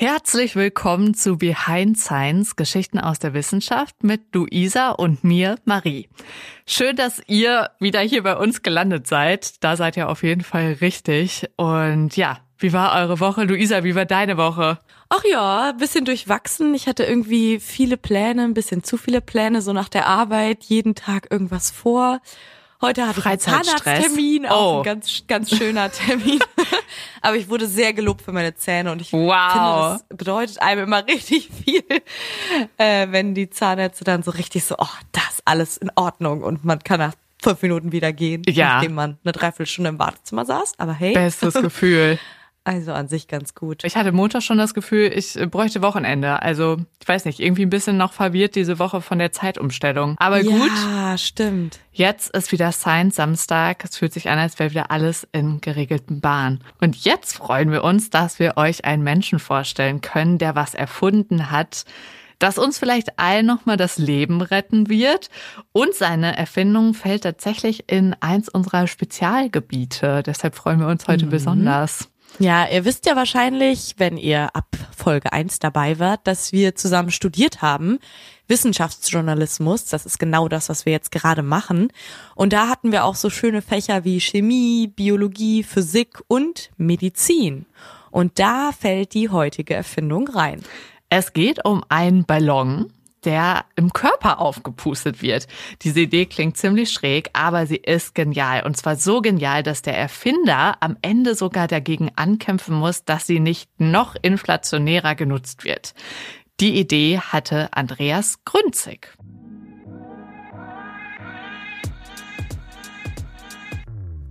Herzlich willkommen zu Behind Science, Geschichten aus der Wissenschaft mit Luisa und mir, Marie. Schön, dass ihr wieder hier bei uns gelandet seid. Da seid ihr auf jeden Fall richtig. Und ja, wie war eure Woche? Luisa, wie war deine Woche? Ach ja, bisschen durchwachsen. Ich hatte irgendwie viele Pläne, ein bisschen zu viele Pläne, so nach der Arbeit, jeden Tag irgendwas vor. Heute hatte ich einen Zahnarzttermin, oh. auch ein ganz, ganz schöner Termin. Aber ich wurde sehr gelobt für meine Zähne und ich wow. finde, das bedeutet einem immer richtig viel, äh, wenn die Zahnärzte dann so richtig so, oh, das alles in Ordnung und man kann nach fünf Minuten wieder gehen, ja. nachdem man eine Dreiviertelstunde im Wartezimmer saß. Aber hey. Bestes Gefühl. Also an sich ganz gut. Ich hatte Montag schon das Gefühl, ich bräuchte Wochenende. Also, ich weiß nicht, irgendwie ein bisschen noch verwirrt diese Woche von der Zeitumstellung. Aber ja, gut. Ja, stimmt. Jetzt ist wieder Science Samstag. Es fühlt sich an, als wäre wieder alles in geregelten Bahnen. Und jetzt freuen wir uns, dass wir euch einen Menschen vorstellen können, der was erfunden hat, das uns vielleicht allen nochmal das Leben retten wird. Und seine Erfindung fällt tatsächlich in eins unserer Spezialgebiete. Deshalb freuen wir uns heute mhm. besonders. Ja, ihr wisst ja wahrscheinlich, wenn ihr ab Folge 1 dabei wart, dass wir zusammen studiert haben. Wissenschaftsjournalismus, das ist genau das, was wir jetzt gerade machen. Und da hatten wir auch so schöne Fächer wie Chemie, Biologie, Physik und Medizin. Und da fällt die heutige Erfindung rein. Es geht um einen Ballon, der im Körper aufgepustet wird. Diese Idee klingt ziemlich schräg, aber sie ist genial. Und zwar so genial, dass der Erfinder am Ende sogar dagegen ankämpfen muss, dass sie nicht noch inflationärer genutzt wird. Die Idee hatte Andreas Grünzig.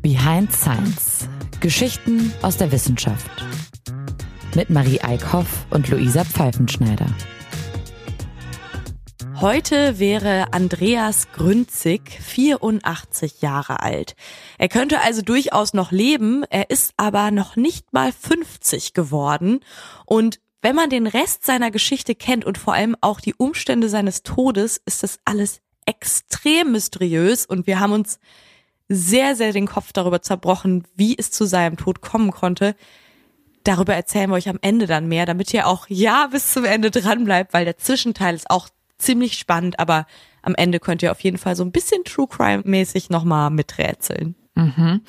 Behind Science. Geschichten aus der Wissenschaft. Mit Marie Eickhoff und Luisa Pfeifenschneider. Heute wäre Andreas Grünzig 84 Jahre alt. Er könnte also durchaus noch leben, er ist aber noch nicht mal 50 geworden. Und wenn man den Rest seiner Geschichte kennt und vor allem auch die Umstände seines Todes, ist das alles extrem mysteriös und wir haben uns sehr, sehr den Kopf darüber zerbrochen, wie es zu seinem Tod kommen konnte. Darüber erzählen wir euch am Ende dann mehr, damit ihr auch ja bis zum Ende dran bleibt, weil der Zwischenteil ist auch ziemlich spannend, aber am Ende könnt ihr auf jeden Fall so ein bisschen True Crime mäßig nochmal miträtseln. Mhm.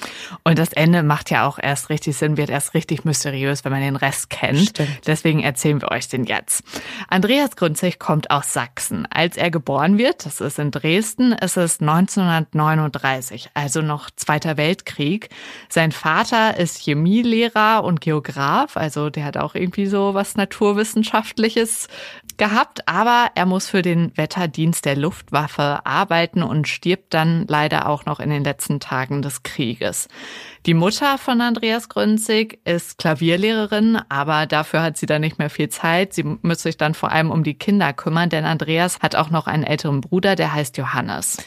Und das Ende macht ja auch erst richtig Sinn, wird erst richtig mysteriös, wenn man den Rest kennt. Stimmt. Deswegen erzählen wir euch den jetzt. Andreas Grünzig kommt aus Sachsen. Als er geboren wird, das ist in Dresden, ist es 1939, also noch Zweiter Weltkrieg. Sein Vater ist Chemielehrer und Geograf, also der hat auch irgendwie so was Naturwissenschaftliches gehabt, aber er muss für den Wetterdienst der Luftwaffe arbeiten und stirbt dann leider auch noch in den letzten Tagen des Krieges. Die Mutter von Andreas Grünzig ist Klavierlehrerin, aber dafür hat sie dann nicht mehr viel Zeit. Sie muss sich dann vor allem um die Kinder kümmern, denn Andreas hat auch noch einen älteren Bruder, der heißt Johannes.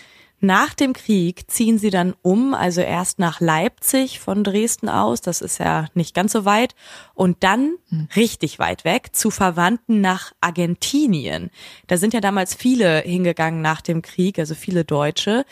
Nach dem Krieg ziehen sie dann um, also erst nach Leipzig von Dresden aus, das ist ja nicht ganz so weit, und dann hm. richtig weit weg zu Verwandten nach Argentinien. Da sind ja damals viele hingegangen nach dem Krieg, also viele Deutsche.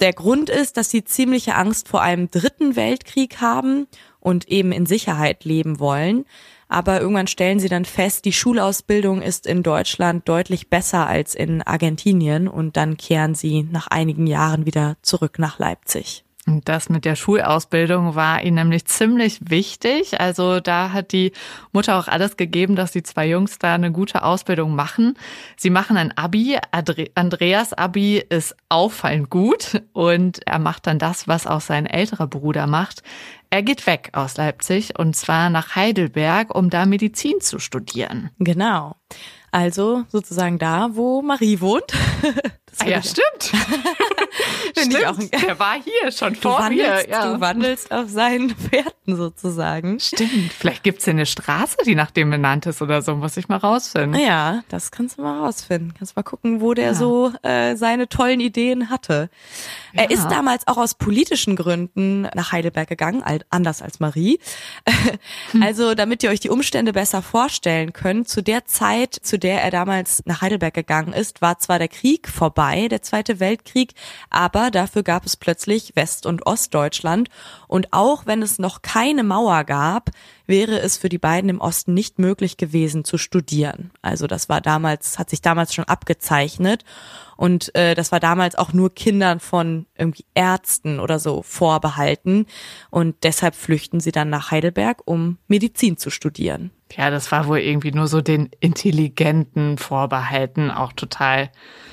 Der Grund ist, dass sie ziemliche Angst vor einem dritten Weltkrieg haben und eben in Sicherheit leben wollen. Aber irgendwann stellen sie dann fest, die Schulausbildung ist in Deutschland deutlich besser als in Argentinien und dann kehren sie nach einigen Jahren wieder zurück nach Leipzig. Das mit der Schulausbildung war ihnen nämlich ziemlich wichtig. Also da hat die Mutter auch alles gegeben, dass die zwei Jungs da eine gute Ausbildung machen. Sie machen ein Abi. Andreas Abi ist auffallend gut und er macht dann das, was auch sein älterer Bruder macht. Er geht weg aus Leipzig und zwar nach Heidelberg, um da Medizin zu studieren. Genau. Also sozusagen da, wo Marie wohnt. ah, ja, stimmt. Ich auch. Der war hier schon vor wandelst, mir. Ja. Du wandelst auf seinen Pferden sozusagen. Stimmt. Vielleicht gibt's hier eine Straße, die nach dem benannt ist oder so. Muss ich mal rausfinden. Ja, das kannst du mal rausfinden. Kannst mal gucken, wo der ja. so äh, seine tollen Ideen hatte. Ja. Er ist damals auch aus politischen Gründen nach Heidelberg gegangen, anders als Marie. Hm. Also, damit ihr euch die Umstände besser vorstellen könnt, zu der Zeit, zu der er damals nach Heidelberg gegangen ist, war zwar der Krieg vorbei, der Zweite Weltkrieg, aber dafür gab es plötzlich West- und Ostdeutschland. Und auch wenn es noch keine Mauer gab, wäre es für die beiden im Osten nicht möglich gewesen zu studieren. Also das war damals, hat sich damals schon abgezeichnet. Und äh, das war damals auch nur Kindern von irgendwie Ärzten oder so vorbehalten. Und deshalb flüchten sie dann nach Heidelberg, um Medizin zu studieren. Ja, das war wohl irgendwie nur so den Intelligenten vorbehalten, auch total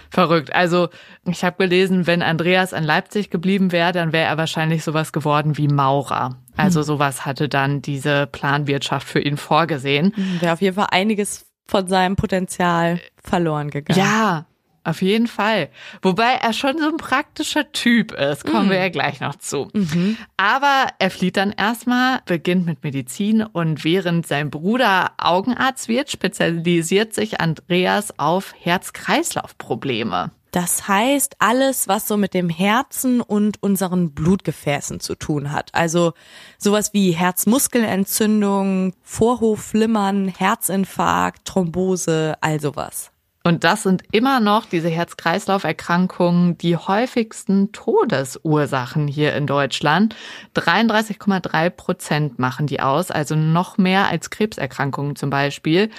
verrückt. Also ich habe gelesen, wenn Andreas an Leipzig geblieben wäre, dann wäre er wahrscheinlich sowas geworden wie Maurer. Also hm. sowas hatte dann diese Planwirtschaft für ihn vorgesehen. Hm, wäre auf jeden Fall einiges von seinem Potenzial verloren gegangen. Ja, auf jeden Fall. Wobei er schon so ein praktischer Typ ist, kommen mhm. wir ja gleich noch zu. Mhm. Aber er flieht dann erstmal, beginnt mit Medizin und während sein Bruder Augenarzt wird, spezialisiert sich Andreas auf Herz-Kreislauf-Probleme. Das heißt, alles, was so mit dem Herzen und unseren Blutgefäßen zu tun hat. Also sowas wie Herzmuskelentzündung, Vorhofflimmern, Herzinfarkt, Thrombose, all sowas. Und das sind immer noch diese Herz-Kreislauf-Erkrankungen die häufigsten Todesursachen hier in Deutschland. 33,3 Prozent machen die aus, also noch mehr als Krebserkrankungen zum Beispiel.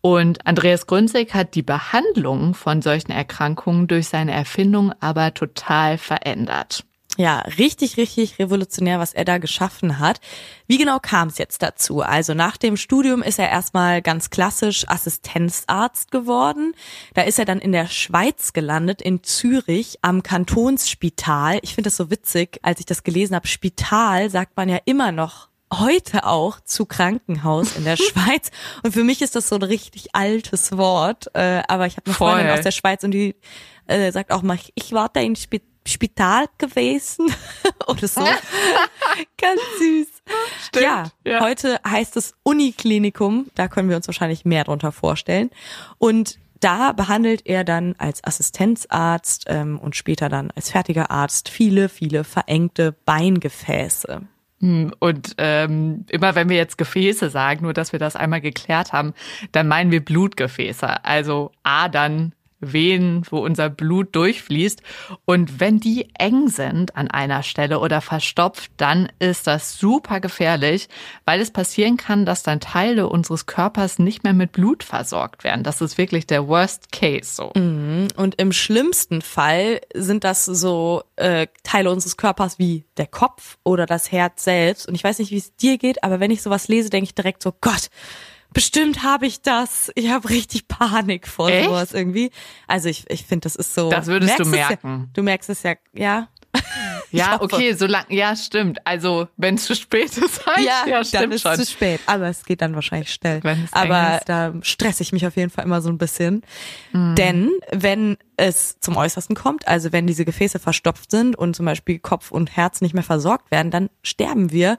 Und Andreas Grünzig hat die Behandlung von solchen Erkrankungen durch seine Erfindung aber total verändert. Ja, richtig, richtig revolutionär, was er da geschaffen hat. Wie genau kam es jetzt dazu? Also nach dem Studium ist er erstmal ganz klassisch Assistenzarzt geworden. Da ist er dann in der Schweiz gelandet, in Zürich am Kantonsspital. Ich finde das so witzig, als ich das gelesen habe. Spital sagt man ja immer noch heute auch zu Krankenhaus in der Schweiz. Und für mich ist das so ein richtig altes Wort. Äh, aber ich habe eine Freundin aus der Schweiz und die äh, sagt auch mal, ich warte in Spital Spital gewesen oder so. Ganz süß. Stimmt, ja, ja, heute heißt es Uniklinikum. Da können wir uns wahrscheinlich mehr drunter vorstellen. Und da behandelt er dann als Assistenzarzt ähm, und später dann als fertiger Arzt viele, viele verengte Beingefäße. Hm, und ähm, immer wenn wir jetzt Gefäße sagen, nur dass wir das einmal geklärt haben, dann meinen wir Blutgefäße, also Adern, Venen, wo unser Blut durchfließt. Und wenn die eng sind an einer Stelle oder verstopft, dann ist das super gefährlich, weil es passieren kann, dass dann Teile unseres Körpers nicht mehr mit Blut versorgt werden. Das ist wirklich der Worst Case so. Mhm. Und im schlimmsten Fall sind das so äh, Teile unseres Körpers wie der Kopf oder das Herz selbst. Und ich weiß nicht, wie es dir geht, aber wenn ich sowas lese, denke ich direkt so, Gott, bestimmt habe ich das. Ich habe richtig Panik vor Echt? sowas irgendwie. Also ich, ich finde, das ist so. Das würdest du merken. Ja, du merkst es ja, ja. Ja, okay, so lang, ja, stimmt. Also, wenn es zu spät ist, halt, ja, ja stimmt dann ist es zu spät. Aber es geht dann wahrscheinlich schnell. Aber da stresse ich mich auf jeden Fall immer so ein bisschen. Mhm. Denn wenn es zum Äußersten kommt, also wenn diese Gefäße verstopft sind und zum Beispiel Kopf und Herz nicht mehr versorgt werden, dann sterben wir.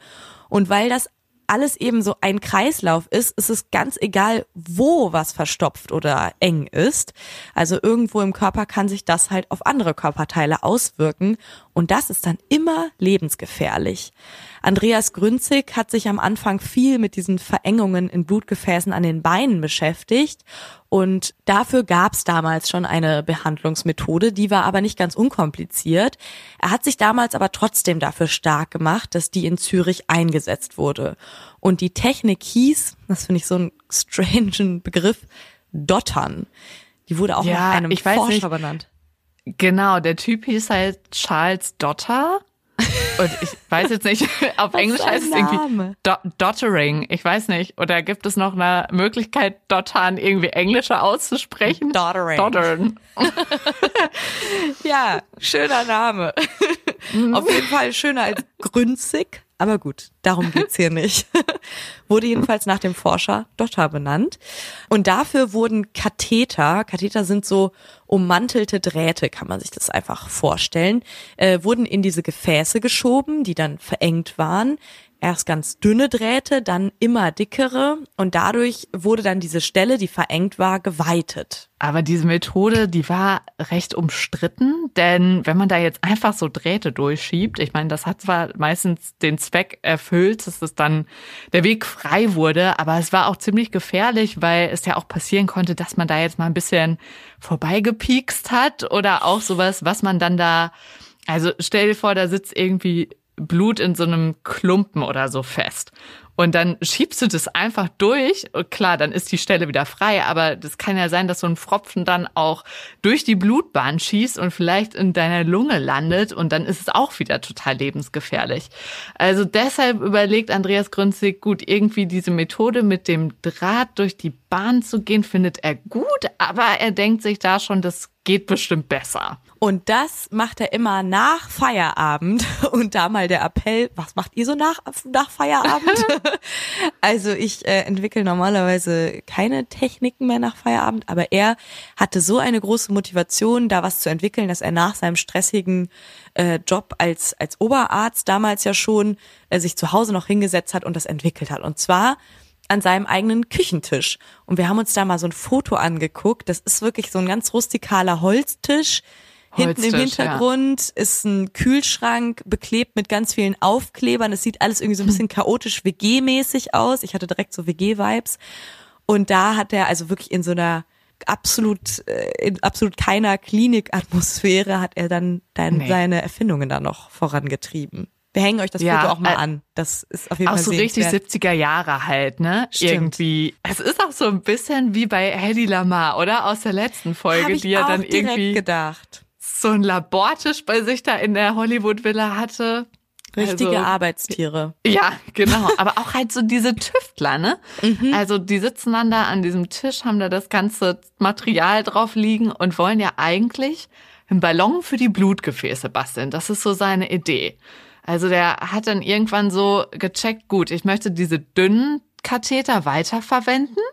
Und weil das alles eben so ein Kreislauf ist, ist es ganz egal, wo was verstopft oder eng ist. Also irgendwo im Körper kann sich das halt auf andere Körperteile auswirken und das ist dann immer lebensgefährlich. Andreas Grünzig hat sich am Anfang viel mit diesen Verengungen in Blutgefäßen an den Beinen beschäftigt und dafür gab es damals schon eine Behandlungsmethode, die war aber nicht ganz unkompliziert. Er hat sich damals aber trotzdem dafür stark gemacht, dass die in Zürich eingesetzt wurde. Und die Technik hieß, das finde ich so einen strangen Begriff, Dottern. Die wurde auch ja, nach einem Forscher nicht. benannt. Genau, der Typ hieß halt Charles Dotter. Und ich weiß jetzt nicht, auf Englisch heißt es irgendwie Do Dottering. Ich weiß nicht. Oder gibt es noch eine Möglichkeit, Dottern irgendwie englischer auszusprechen? Dottering. Dottern. ja, schöner Name. Mhm. Auf jeden Fall schöner als grünzig. Aber gut, darum geht's hier nicht. Wurde jedenfalls nach dem Forscher Dotter benannt. Und dafür wurden Katheter, Katheter sind so ummantelte Drähte, kann man sich das einfach vorstellen, äh, wurden in diese Gefäße geschoben, die dann verengt waren. Erst ganz dünne Drähte, dann immer dickere und dadurch wurde dann diese Stelle, die verengt war, geweitet. Aber diese Methode, die war recht umstritten, denn wenn man da jetzt einfach so Drähte durchschiebt, ich meine, das hat zwar meistens den Zweck erfüllt, dass es dann der Weg frei wurde, aber es war auch ziemlich gefährlich, weil es ja auch passieren konnte, dass man da jetzt mal ein bisschen vorbeigepiekst hat oder auch sowas, was man dann da, also stell dir vor, da sitzt irgendwie Blut in so einem Klumpen oder so fest. Und dann schiebst du das einfach durch. Und klar, dann ist die Stelle wieder frei. Aber das kann ja sein, dass so ein Pfropfen dann auch durch die Blutbahn schießt und vielleicht in deiner Lunge landet. Und dann ist es auch wieder total lebensgefährlich. Also deshalb überlegt Andreas Grünzig, gut, irgendwie diese Methode mit dem Draht durch die Bahn zu gehen, findet er gut. Aber er denkt sich da schon, das geht bestimmt besser. Und das macht er immer nach Feierabend. Und da mal der Appell, was macht ihr so nach, nach Feierabend? also ich äh, entwickle normalerweise keine Techniken mehr nach Feierabend, aber er hatte so eine große Motivation, da was zu entwickeln, dass er nach seinem stressigen äh, Job als, als Oberarzt damals ja schon äh, sich zu Hause noch hingesetzt hat und das entwickelt hat. Und zwar an seinem eigenen Küchentisch. Und wir haben uns da mal so ein Foto angeguckt. Das ist wirklich so ein ganz rustikaler Holztisch Hinten im Hintergrund ja. ist ein Kühlschrank beklebt mit ganz vielen Aufklebern. Es sieht alles irgendwie so ein bisschen chaotisch WG-mäßig aus. Ich hatte direkt so WG-Vibes. Und da hat er also wirklich in so einer absolut, äh, in absolut keiner Klinikatmosphäre hat er dann, dann nee. seine Erfindungen da noch vorangetrieben. Wir hängen euch das ja, Foto auch mal äh, an. Das ist auf jeden auch Fall so richtig 70er Jahre halt, ne? Stimmt. Irgendwie. Es ist auch so ein bisschen wie bei Hedy Lamar, oder? Aus der letzten Folge, die er dann irgendwie gedacht so ein Labortisch bei sich da in der Hollywood-Villa hatte. Richtige also, Arbeitstiere. Ja, genau. Aber auch halt so diese Tüftler, ne? Mhm. Also die sitzen dann da an diesem Tisch, haben da das ganze Material drauf liegen und wollen ja eigentlich einen Ballon für die Blutgefäße basteln. Das ist so seine Idee. Also der hat dann irgendwann so gecheckt, gut, ich möchte diese dünnen Katheter weiterverwenden,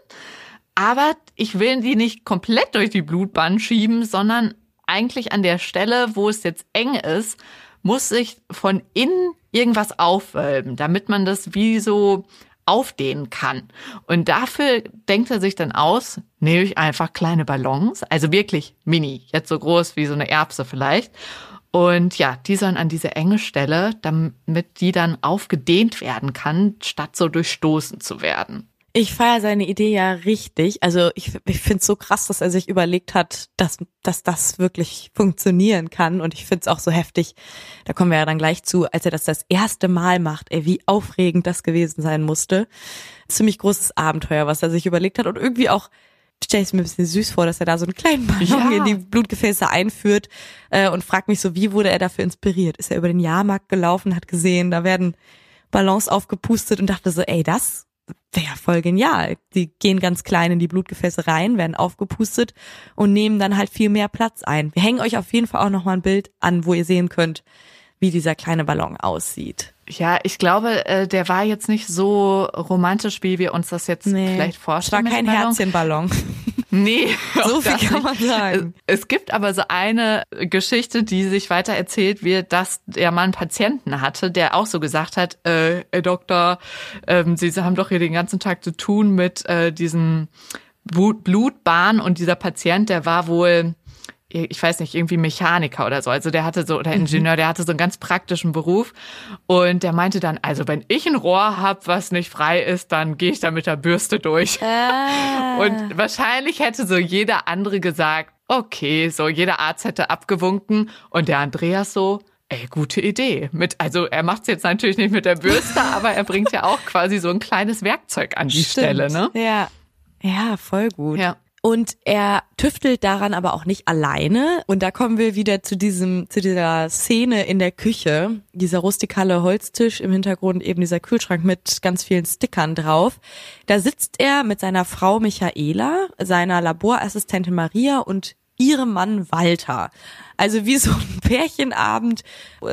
aber ich will die nicht komplett durch die Blutbahn schieben, sondern eigentlich an der Stelle, wo es jetzt eng ist, muss sich von innen irgendwas aufwölben, damit man das wie so aufdehnen kann. Und dafür denkt er sich dann aus, nehme ich einfach kleine Ballons, also wirklich mini, jetzt so groß wie so eine Erbse vielleicht. Und ja, die sollen an diese enge Stelle, damit die dann aufgedehnt werden kann, statt so durchstoßen zu werden. Ich feiere seine Idee ja richtig. Also ich, ich finde es so krass, dass er sich überlegt hat, dass, dass das wirklich funktionieren kann. Und ich finde es auch so heftig, da kommen wir ja dann gleich zu, als er das das erste Mal macht, ey, wie aufregend das gewesen sein musste. Ziemlich großes Abenteuer, was er sich überlegt hat. Und irgendwie auch, stelle ich es mir ein bisschen süß vor, dass er da so einen kleinen Ballon ja. in die Blutgefäße einführt äh, und fragt mich so, wie wurde er dafür inspiriert? Ist er über den Jahrmarkt gelaufen, hat gesehen, da werden Ballons aufgepustet und dachte so, ey, das wäre voll genial. Die gehen ganz klein in die Blutgefäße rein, werden aufgepustet und nehmen dann halt viel mehr Platz ein. Wir hängen euch auf jeden Fall auch noch mal ein Bild an, wo ihr sehen könnt, wie dieser kleine Ballon aussieht. Ja, ich glaube, äh, der war jetzt nicht so romantisch, wie wir uns das jetzt nee, vielleicht vorstellen. Es war kein Herzchenballon. Nee, so viel kann man sagen. Es gibt aber so eine Geschichte, die sich weiter erzählt wird, dass der Mann Patienten hatte, der auch so gesagt hat, äh, Herr Doktor, ähm, Sie haben doch hier den ganzen Tag zu tun mit äh, diesen Blutbahn und dieser Patient, der war wohl ich weiß nicht, irgendwie Mechaniker oder so. Also der hatte so, oder mhm. Ingenieur, der hatte so einen ganz praktischen Beruf. Und der meinte dann, also wenn ich ein Rohr hab, was nicht frei ist, dann gehe ich da mit der Bürste durch. Ah. Und wahrscheinlich hätte so jeder andere gesagt, okay, so jeder Arzt hätte abgewunken. Und der Andreas so, ey, gute Idee. Mit, also er macht es jetzt natürlich nicht mit der Bürste, aber er bringt ja auch quasi so ein kleines Werkzeug an die Stimmt. Stelle, ne? Ja. Ja, voll gut. Ja. Und er tüftelt daran aber auch nicht alleine. Und da kommen wir wieder zu diesem, zu dieser Szene in der Küche. Dieser rustikale Holztisch im Hintergrund, eben dieser Kühlschrank mit ganz vielen Stickern drauf. Da sitzt er mit seiner Frau Michaela, seiner Laborassistentin Maria und ihrem Mann Walter. Also wie so ein Pärchenabend,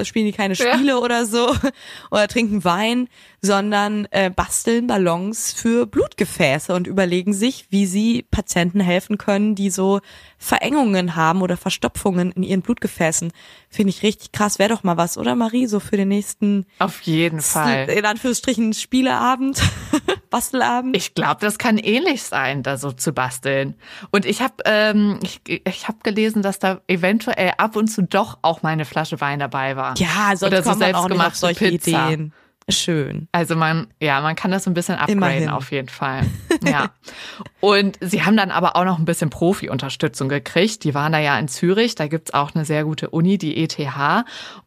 spielen die keine Spiele ja. oder so oder trinken Wein, sondern äh, basteln Ballons für Blutgefäße und überlegen sich, wie sie Patienten helfen können, die so Verengungen haben oder Verstopfungen in ihren Blutgefäßen. Finde ich richtig krass. Wäre doch mal was, oder Marie, so für den nächsten Auf jeden Fall. In Anführungsstrichen Spieleabend, Bastelabend. Ich glaube, das kann ähnlich sein, da so zu basteln. Und ich habe ähm, ich, ich hab gelesen, dass da eventuell ab und zu doch auch mal eine Flasche Wein dabei war. Ja, sonst Oder so kommt man auch nicht auf solche Pizza. Ideen. Schön. Also man, ja, man kann das ein bisschen upgraden Immerhin. auf jeden Fall. Ja. Und sie haben dann aber auch noch ein bisschen Profi-Unterstützung gekriegt. Die waren da ja in Zürich, da gibt's auch eine sehr gute Uni, die ETH.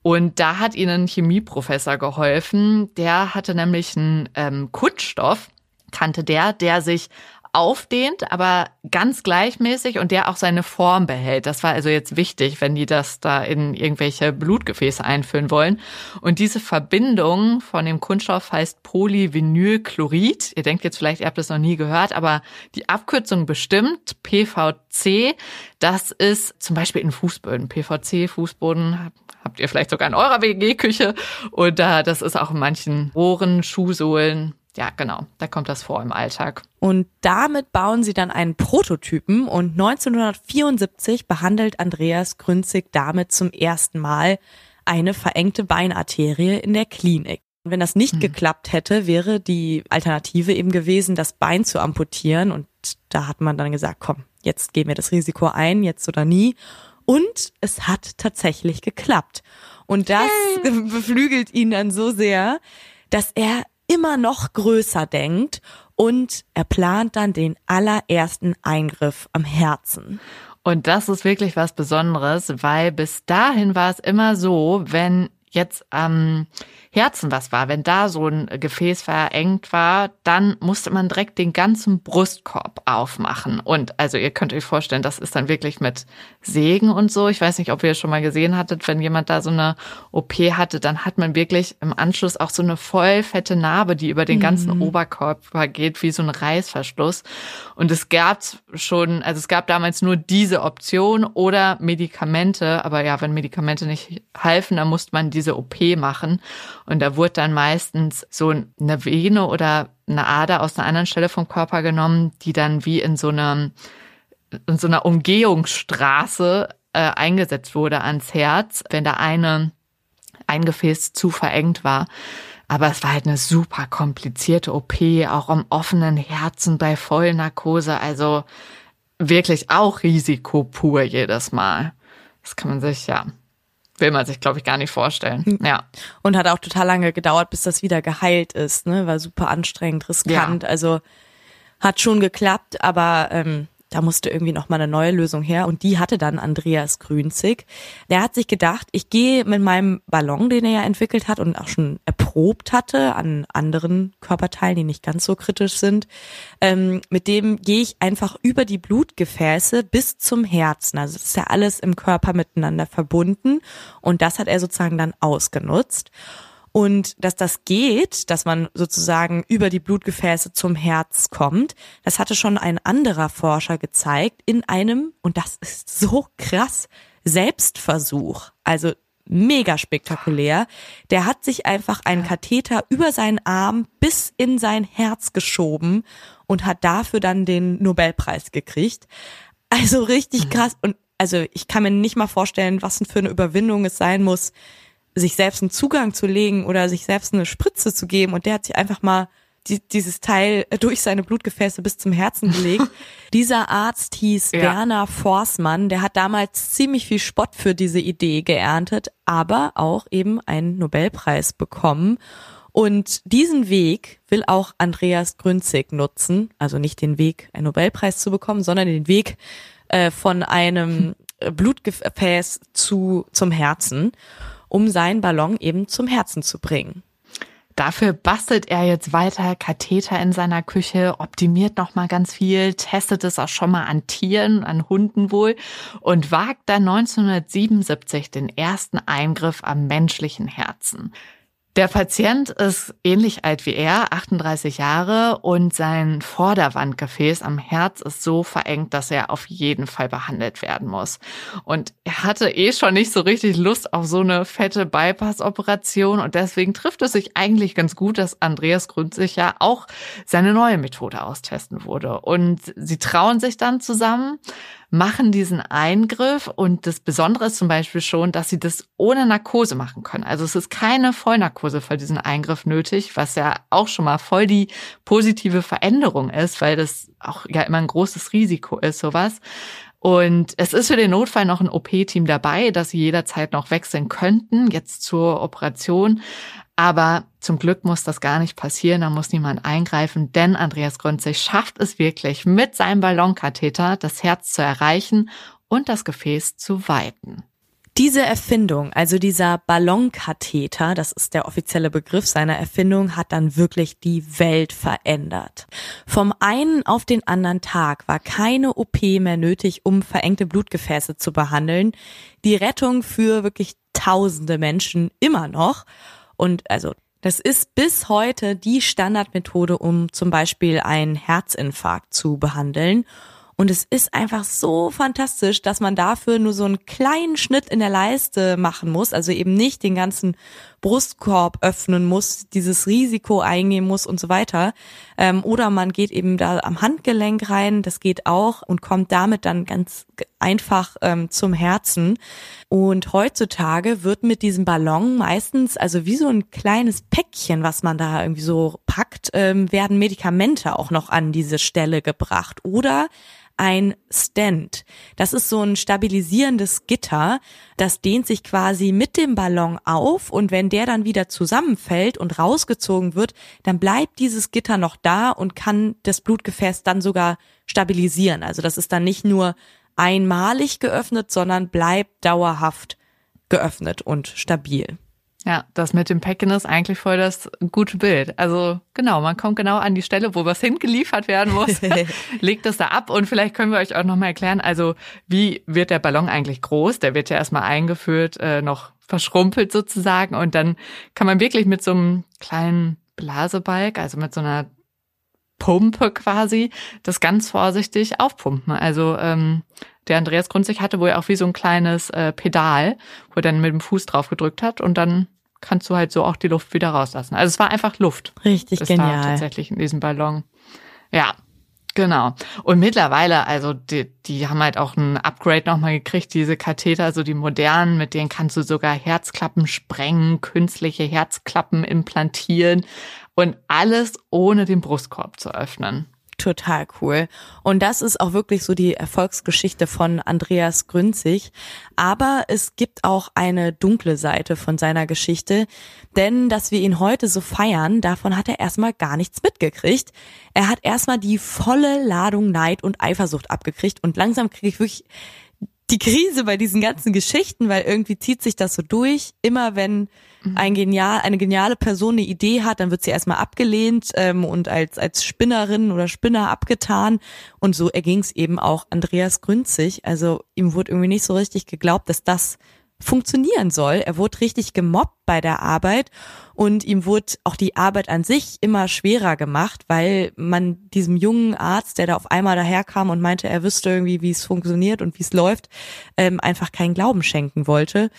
Und da hat ihnen ein Chemieprofessor geholfen. Der hatte nämlich einen ähm, Kunststoff, kannte der, der sich aufdehnt, aber ganz gleichmäßig und der auch seine Form behält. Das war also jetzt wichtig, wenn die das da in irgendwelche Blutgefäße einfüllen wollen. Und diese Verbindung von dem Kunststoff heißt Polyvinylchlorid. Ihr denkt jetzt vielleicht, ihr habt das noch nie gehört, aber die Abkürzung bestimmt PVC. Das ist zum Beispiel in Fußböden. PVC, Fußboden habt ihr vielleicht sogar in eurer WG-Küche. Und das ist auch in manchen Rohren, Schuhsohlen, ja, genau, da kommt das vor im Alltag. Und damit bauen sie dann einen Prototypen und 1974 behandelt Andreas Grünzig damit zum ersten Mal eine verengte Beinarterie in der Klinik. Wenn das nicht hm. geklappt hätte, wäre die Alternative eben gewesen, das Bein zu amputieren. Und da hat man dann gesagt, komm, jetzt gehen wir das Risiko ein, jetzt oder nie. Und es hat tatsächlich geklappt. Und das beflügelt ihn dann so sehr, dass er immer noch größer denkt und er plant dann den allerersten Eingriff am Herzen. Und das ist wirklich was Besonderes, weil bis dahin war es immer so, wenn jetzt ähm, Herzen was war, wenn da so ein Gefäß verengt war, dann musste man direkt den ganzen Brustkorb aufmachen. Und also ihr könnt euch vorstellen, das ist dann wirklich mit Sägen und so. Ich weiß nicht, ob ihr schon mal gesehen hattet, wenn jemand da so eine OP hatte, dann hat man wirklich im Anschluss auch so eine voll fette Narbe, die über den ganzen mhm. Oberkörper geht, wie so ein Reißverschluss. Und es gab schon, also es gab damals nur diese Option oder Medikamente. Aber ja, wenn Medikamente nicht halfen, dann musste man diese OP machen. Und da wurde dann meistens so eine Vene oder eine Ader aus einer anderen Stelle vom Körper genommen, die dann wie in so einer, in so einer Umgehungsstraße äh, eingesetzt wurde ans Herz, wenn da eine, ein Gefäß zu verengt war. Aber es war halt eine super komplizierte OP, auch am offenen Herzen bei Vollnarkose. Also wirklich auch Risiko pur jedes Mal. Das kann man sich ja will man sich, glaube ich, gar nicht vorstellen. Hm. Ja. Und hat auch total lange gedauert, bis das wieder geheilt ist, ne? War super anstrengend, riskant. Ja. Also hat schon geklappt, aber ähm, da musste irgendwie noch mal eine neue Lösung her und die hatte dann Andreas Grünzig. Der hat sich gedacht, ich gehe mit meinem Ballon, den er ja entwickelt hat und auch schon erprobt hatte an anderen Körperteilen, die nicht ganz so kritisch sind, ähm, mit dem gehe ich einfach über die Blutgefäße bis zum Herzen. Also das ist ja alles im Körper miteinander verbunden und das hat er sozusagen dann ausgenutzt. Und dass das geht, dass man sozusagen über die Blutgefäße zum Herz kommt, das hatte schon ein anderer Forscher gezeigt in einem, und das ist so krass, Selbstversuch. Also mega spektakulär. Der hat sich einfach einen Katheter über seinen Arm bis in sein Herz geschoben und hat dafür dann den Nobelpreis gekriegt. Also richtig mhm. krass. Und also ich kann mir nicht mal vorstellen, was denn für eine Überwindung es sein muss, sich selbst einen Zugang zu legen oder sich selbst eine Spritze zu geben. Und der hat sich einfach mal die, dieses Teil durch seine Blutgefäße bis zum Herzen gelegt. Dieser Arzt hieß ja. Werner Forsmann. Der hat damals ziemlich viel Spott für diese Idee geerntet, aber auch eben einen Nobelpreis bekommen. Und diesen Weg will auch Andreas Grünzig nutzen. Also nicht den Weg, einen Nobelpreis zu bekommen, sondern den Weg äh, von einem Blutgefäß zu, zum Herzen um seinen Ballon eben zum Herzen zu bringen. Dafür bastelt er jetzt weiter Katheter in seiner Küche, optimiert noch mal ganz viel, testet es auch schon mal an Tieren, an Hunden wohl und wagt dann 1977 den ersten Eingriff am menschlichen Herzen. Der Patient ist ähnlich alt wie er, 38 Jahre, und sein Vorderwandgefäß am Herz ist so verengt, dass er auf jeden Fall behandelt werden muss. Und er hatte eh schon nicht so richtig Lust auf so eine fette Bypass-Operation und deswegen trifft es sich eigentlich ganz gut, dass Andreas Gründsicher ja auch seine neue Methode austesten wurde. Und sie trauen sich dann zusammen machen diesen Eingriff und das Besondere ist zum Beispiel schon, dass sie das ohne Narkose machen können. Also es ist keine Vollnarkose für diesen Eingriff nötig, was ja auch schon mal voll die positive Veränderung ist, weil das auch ja immer ein großes Risiko ist, sowas. Und es ist für den Notfall noch ein OP-Team dabei, dass sie jederzeit noch wechseln könnten, jetzt zur Operation. Aber zum Glück muss das gar nicht passieren, da muss niemand eingreifen, denn Andreas Grünzig schafft es wirklich, mit seinem Ballonkatheter das Herz zu erreichen und das Gefäß zu weiten. Diese Erfindung, also dieser Ballonkatheter, das ist der offizielle Begriff seiner Erfindung, hat dann wirklich die Welt verändert. Vom einen auf den anderen Tag war keine OP mehr nötig, um verengte Blutgefäße zu behandeln. Die Rettung für wirklich tausende Menschen immer noch. Und also das ist bis heute die Standardmethode, um zum Beispiel einen Herzinfarkt zu behandeln. Und es ist einfach so fantastisch, dass man dafür nur so einen kleinen Schnitt in der Leiste machen muss, also eben nicht den ganzen Brustkorb öffnen muss, dieses Risiko eingehen muss und so weiter. Ähm, oder man geht eben da am Handgelenk rein, das geht auch und kommt damit dann ganz einfach ähm, zum Herzen. Und heutzutage wird mit diesem Ballon meistens, also wie so ein kleines Päckchen, was man da irgendwie so packt, ähm, werden Medikamente auch noch an diese Stelle gebracht. Oder ein Stand. Das ist so ein stabilisierendes Gitter, das dehnt sich quasi mit dem Ballon auf und wenn der dann wieder zusammenfällt und rausgezogen wird, dann bleibt dieses Gitter noch da und kann das Blutgefäß dann sogar stabilisieren. Also das ist dann nicht nur einmalig geöffnet, sondern bleibt dauerhaft geöffnet und stabil. Ja, das mit dem Päckchen ist eigentlich voll das gute Bild. Also genau, man kommt genau an die Stelle, wo was hingeliefert werden muss, legt es da ab und vielleicht können wir euch auch nochmal erklären, also wie wird der Ballon eigentlich groß? Der wird ja erstmal eingeführt, äh, noch verschrumpelt sozusagen und dann kann man wirklich mit so einem kleinen Blasebalg, also mit so einer Pumpe quasi, das ganz vorsichtig aufpumpen. Also ähm, der Andreas Grunzig hatte wohl auch wie so ein kleines äh, Pedal, wo er dann mit dem Fuß drauf gedrückt hat und dann kannst du halt so auch die Luft wieder rauslassen. Also es war einfach Luft. Richtig genial. tatsächlich in diesem Ballon. Ja, Genau. Und mittlerweile, also die, die haben halt auch ein Upgrade nochmal gekriegt, diese Katheter, so die modernen, mit denen kannst du sogar Herzklappen sprengen, künstliche Herzklappen implantieren und alles ohne den Brustkorb zu öffnen total cool. Und das ist auch wirklich so die Erfolgsgeschichte von Andreas Grünzig. Aber es gibt auch eine dunkle Seite von seiner Geschichte. Denn dass wir ihn heute so feiern, davon hat er erstmal gar nichts mitgekriegt. Er hat erstmal die volle Ladung Neid und Eifersucht abgekriegt. Und langsam kriege ich wirklich die Krise bei diesen ganzen Geschichten, weil irgendwie zieht sich das so durch. Immer wenn mhm. ein genial, eine geniale Person eine Idee hat, dann wird sie erstmal abgelehnt ähm, und als, als Spinnerin oder Spinner abgetan. Und so erging es eben auch Andreas Grünzig. Also ihm wurde irgendwie nicht so richtig geglaubt, dass das funktionieren soll. Er wurde richtig gemobbt bei der Arbeit und ihm wurde auch die Arbeit an sich immer schwerer gemacht, weil man diesem jungen Arzt, der da auf einmal daherkam und meinte, er wüsste irgendwie, wie es funktioniert und wie es läuft, ähm, einfach keinen Glauben schenken wollte.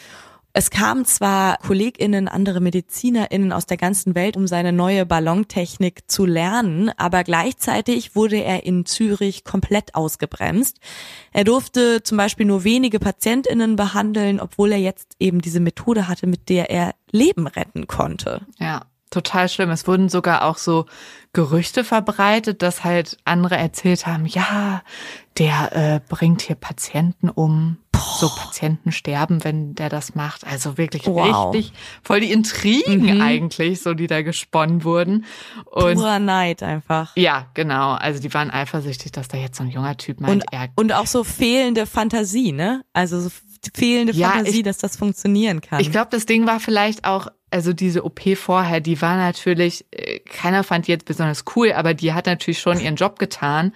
Es kamen zwar KollegInnen, andere MedizinerInnen aus der ganzen Welt, um seine neue Ballontechnik zu lernen, aber gleichzeitig wurde er in Zürich komplett ausgebremst. Er durfte zum Beispiel nur wenige PatientInnen behandeln, obwohl er jetzt eben diese Methode hatte, mit der er Leben retten konnte. Ja, total schlimm. Es wurden sogar auch so Gerüchte verbreitet, dass halt andere erzählt haben, ja, der äh, bringt hier Patienten um, so Patienten sterben, wenn der das macht. Also wirklich wow. richtig voll die Intrigen mhm. eigentlich, so die da gesponnen wurden. Und Purer Neid einfach. Ja, genau. Also die waren eifersüchtig, dass da jetzt so ein junger Typ meint, und, er und auch so fehlende Fantasie, ne? Also so fehlende ja, Fantasie, ich, dass das funktionieren kann. Ich glaube, das Ding war vielleicht auch, also diese OP vorher, die war natürlich, äh, keiner fand die jetzt besonders cool, aber die hat natürlich schon ihren Job getan.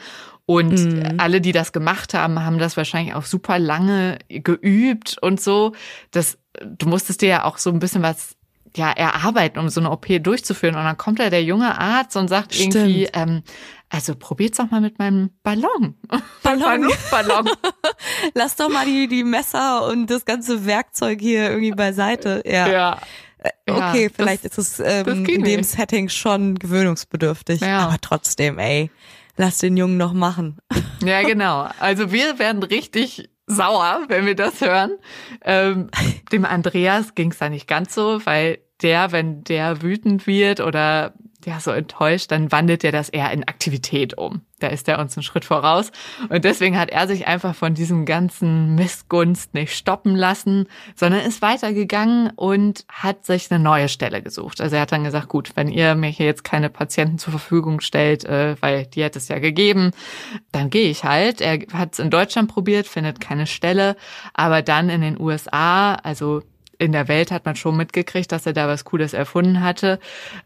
Und mhm. alle, die das gemacht haben, haben das wahrscheinlich auch super lange geübt und so. Das, du musstest dir ja auch so ein bisschen was ja erarbeiten, um so eine OP durchzuführen. Und dann kommt da der junge Arzt und sagt Stimmt. irgendwie, ähm, also probiert's doch mal mit meinem Ballon. Ballon. Luftballon. Lass doch mal die, die Messer und das ganze Werkzeug hier irgendwie beiseite. Ja. ja. Äh, Ja, Okay, das- vielleicht ist es das ähm, in dem nicht. Setting schon gewöhnungsbedürftig. Ja. Aber trotzdem, ey, lass den Jungen noch machen. Ja, genau. Also wir werden richtig sauer, wenn wir das hören. Ähm, dem Andreas ging's da nicht ganz so, weil der, wenn der wütend wird oder ja so enttäuscht, dann wandelt er das eher in Aktivität um. Da ist er uns einen Schritt voraus. Und deswegen hat er sich einfach von diesem ganzen Missgunst nicht stoppen lassen, sondern ist weitergegangen und hat sich eine neue Stelle gesucht. Also er hat dann gesagt, gut, wenn ihr mir hier jetzt keine Patienten zur Verfügung stellt, äh, weil die hätte es ja gegeben, dann gehe ich halt. Er hat es in Deutschland probiert, findet keine Stelle, aber dann in den USA, also in der Welt hat man schon mitgekriegt, dass er da was Cooles erfunden hatte.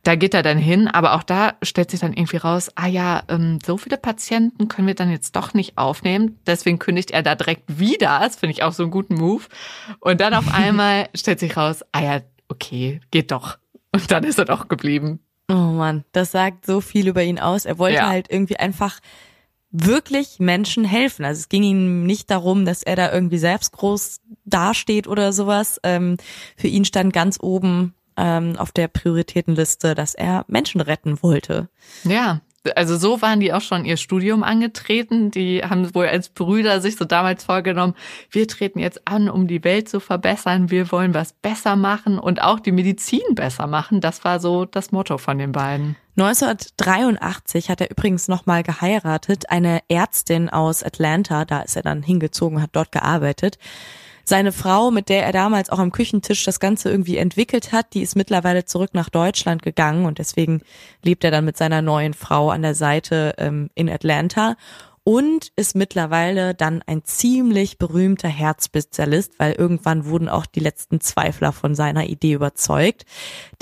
Da geht er dann hin, aber auch da stellt sich dann irgendwie raus, ah ja, ähm, so viele Patienten können wir dann jetzt doch nicht aufnehmen. Deswegen kündigt er da direkt wieder. Das finde ich auch so einen guten Move. Und dann auf einmal stellt sich raus, ah ja, okay, geht doch. Und dann ist er doch geblieben. Oh Mann, das sagt so viel über ihn aus. Er wollte Ja. halt irgendwie einfach wirklich Menschen helfen. Also es ging ihm nicht darum, dass er da irgendwie selbst groß dasteht oder sowas. Ähm, für ihn stand ganz oben ähm, auf der Prioritätenliste, dass er Menschen retten wollte. Ja, also so waren die auch schon ihr Studium angetreten. Die haben wohl als Brüder sich so damals vorgenommen, wir treten jetzt an, um die Welt zu verbessern. Wir wollen was besser machen und auch die Medizin besser machen. Das war so das Motto von den beiden. 1983 hat er übrigens nochmal geheiratet, eine Ärztin aus Atlanta, da ist er dann hingezogen, hat dort gearbeitet. Seine Frau, mit der er damals auch am Küchentisch das Ganze irgendwie entwickelt hat, die ist mittlerweile zurück nach Deutschland gegangen und deswegen lebt er dann mit seiner neuen Frau an der Seite ähm, in Atlanta und ist mittlerweile dann ein ziemlich berühmter Herzspezialist, weil irgendwann wurden auch die letzten Zweifler von seiner Idee überzeugt.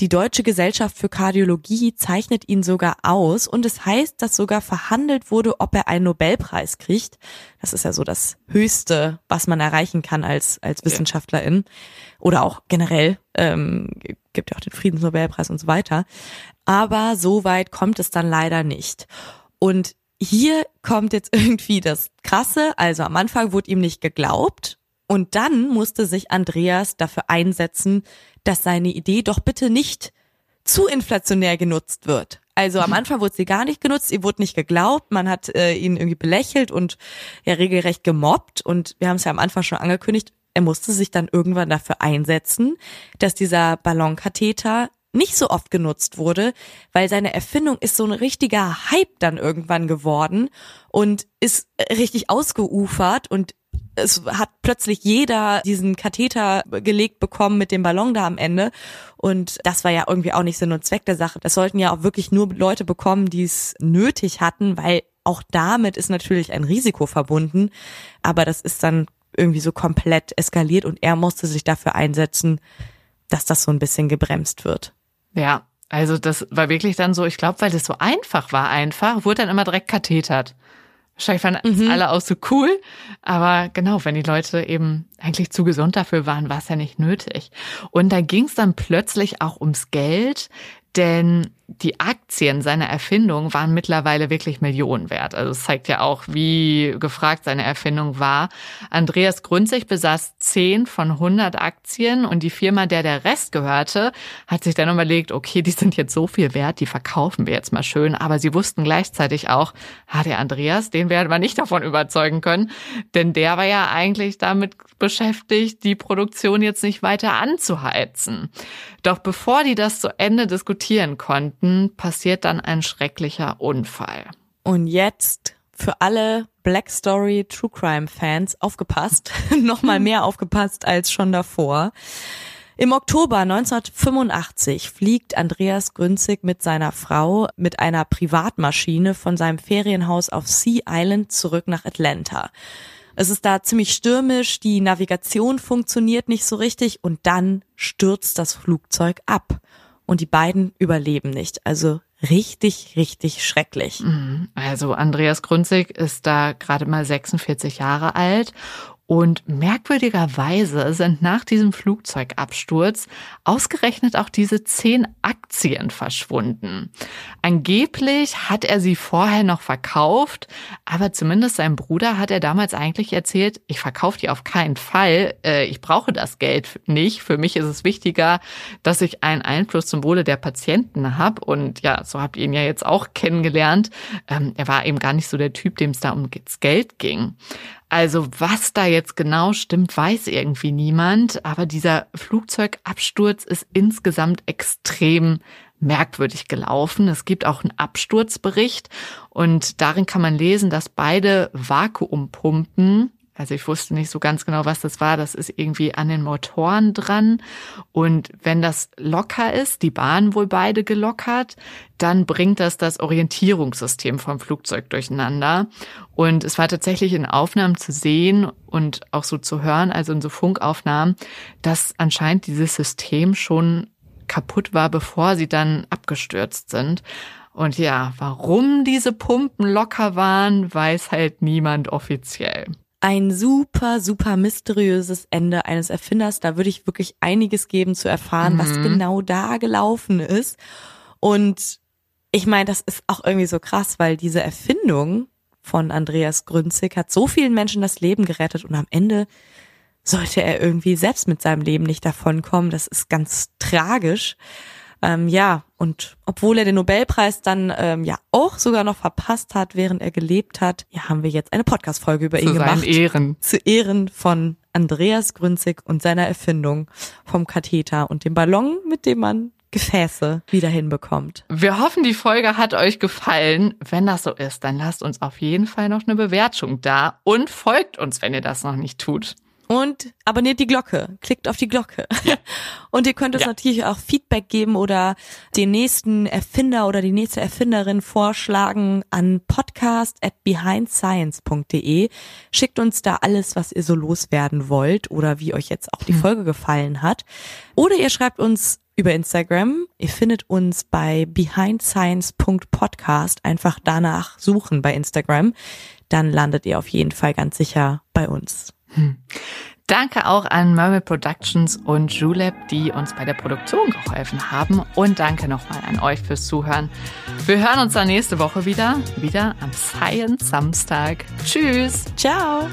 Die Deutsche Gesellschaft für Kardiologie zeichnet ihn sogar aus und es heißt, dass sogar verhandelt wurde, ob er einen Nobelpreis kriegt. Das ist ja so das Höchste, was man erreichen kann als, als Wissenschaftlerin oder auch generell. Ähm, gibt ja auch den Friedensnobelpreis und so weiter. Aber so weit kommt es dann leider nicht. Und hier kommt jetzt irgendwie das Krasse. Also am Anfang wurde ihm nicht geglaubt. Und dann musste sich Andreas dafür einsetzen, dass seine Idee doch bitte nicht zu inflationär genutzt wird. Also am Anfang wurde sie gar nicht genutzt, ihr wurde nicht geglaubt, man hat äh, ihn irgendwie belächelt und ja regelrecht gemobbt. Und wir haben es ja am Anfang schon angekündigt, er musste sich dann irgendwann dafür einsetzen, dass dieser Ballonkatheter nicht so oft genutzt wurde, weil seine Erfindung ist so ein richtiger Hype dann irgendwann geworden und ist richtig ausgeufert und es hat plötzlich jeder diesen Katheter gelegt bekommen mit dem Ballon da am Ende. Und das war ja irgendwie auch nicht Sinn und Zweck der Sache. Das sollten ja auch wirklich nur Leute bekommen, die es nötig hatten, weil auch damit ist natürlich ein Risiko verbunden. Aber das ist dann irgendwie so komplett eskaliert und er musste sich dafür einsetzen, dass das so ein bisschen gebremst wird. Ja, also das war wirklich dann so, ich glaube, weil das so einfach war, einfach, wurde dann immer direkt kathetert. Wahrscheinlich fanden Mhm. alle auch so cool, aber genau, wenn die Leute eben eigentlich zu gesund dafür waren, war es ja nicht nötig. Und da ging es dann plötzlich auch ums Geld, denn die Aktien seiner Erfindung waren mittlerweile wirklich Millionen wert. Also es zeigt ja auch, wie gefragt seine Erfindung war. Andreas Grünzig besaß 10 von 100 Aktien und die Firma, der der Rest gehörte, hat sich dann überlegt, okay, die sind jetzt so viel wert, die verkaufen wir jetzt mal schön. Aber sie wussten gleichzeitig auch, ah, der Andreas, den werden wir nicht davon überzeugen können, denn der war ja eigentlich damit beschäftigt, die Produktion jetzt nicht weiter anzuheizen. Doch bevor die das zu Ende diskutieren konnten, passiert dann ein schrecklicher Unfall. Und jetzt für alle Black Story True Crime Fans aufgepasst, nochmal mehr aufgepasst als schon davor. Im Oktober 1985 fliegt Andreas Grünzig mit seiner Frau mit einer Privatmaschine von seinem Ferienhaus auf Sea Island zurück nach Atlanta. Es ist da ziemlich stürmisch, die Navigation funktioniert nicht so richtig und dann stürzt das Flugzeug ab. Und die beiden überleben nicht. Also richtig, richtig schrecklich. Also Andreas Grünzig ist da gerade mal 46 Jahre alt Und merkwürdigerweise sind nach diesem Flugzeugabsturz ausgerechnet auch diese zehn Aktien verschwunden. Angeblich hat er sie vorher noch verkauft, aber zumindest sein Bruder hat er damals eigentlich erzählt, ich verkaufe die auf keinen Fall, äh, ich brauche das Geld nicht. Für mich ist es wichtiger, dass ich einen Einfluss zum Wohle der Patienten habe. Und ja, so habt ihr ihn ja jetzt auch kennengelernt. Ähm, er war eben gar nicht so der Typ, dem es da ums Geld ging. Also was da jetzt genau stimmt, weiß irgendwie niemand. Aber dieser Flugzeugabsturz ist insgesamt extrem merkwürdig gelaufen. Es gibt auch einen Absturzbericht und darin kann man lesen, dass beide Vakuumpumpen also ich wusste nicht so ganz genau, was das war. Das ist irgendwie an den Motoren dran. Und wenn das locker ist, die Bahn wohl beide gelockert, dann bringt das das Orientierungssystem vom Flugzeug durcheinander. Und es war tatsächlich in Aufnahmen zu sehen und auch so zu hören, also in so Funkaufnahmen, dass anscheinend dieses System schon kaputt war, bevor sie dann abgestürzt sind. Und ja, warum diese Pumpen locker waren, weiß halt niemand offiziell ein super, super mysteriöses Ende eines Erfinders. Da würde ich wirklich einiges geben zu erfahren, mhm. was genau da gelaufen ist. Und ich meine, das ist auch irgendwie so krass, weil diese Erfindung von Andreas Grünzig hat so vielen Menschen das Leben gerettet und am Ende sollte er irgendwie selbst mit seinem Leben nicht davonkommen. Das ist ganz tragisch. Ähm, ja, und obwohl er den Nobelpreis dann ähm, ja auch sogar noch verpasst hat, während er gelebt hat, ja, haben wir jetzt eine Podcast-Folge über Zu ihn gemacht. Zu Ehren. Zu Ehren von Andreas Grünzig und seiner Erfindung vom Katheter und dem Ballon, mit dem man Gefäße wieder hinbekommt. Wir hoffen, die Folge hat euch gefallen. Wenn das so ist, dann lasst uns auf jeden Fall noch eine Bewertung da und folgt uns, wenn ihr das noch nicht tut und abonniert die Glocke, klickt auf die Glocke. Ja. Und ihr könnt uns ja. natürlich auch Feedback geben oder den nächsten Erfinder oder die nächste Erfinderin vorschlagen an podcast at behindscience.de. Schickt uns da alles, was ihr so loswerden wollt oder wie euch jetzt auch die hm. Folge gefallen hat. Oder ihr schreibt uns über Instagram. Ihr findet uns bei behindscience.podcast. Einfach danach suchen bei Instagram. Dann landet ihr auf jeden Fall ganz sicher bei uns. Danke auch an Mermaid Productions und Julep, die uns bei der Produktion geholfen haben. Und danke nochmal an euch fürs Zuhören. Wir hören uns dann nächste Woche wieder, wieder am Science Samstag. Tschüss. Ciao.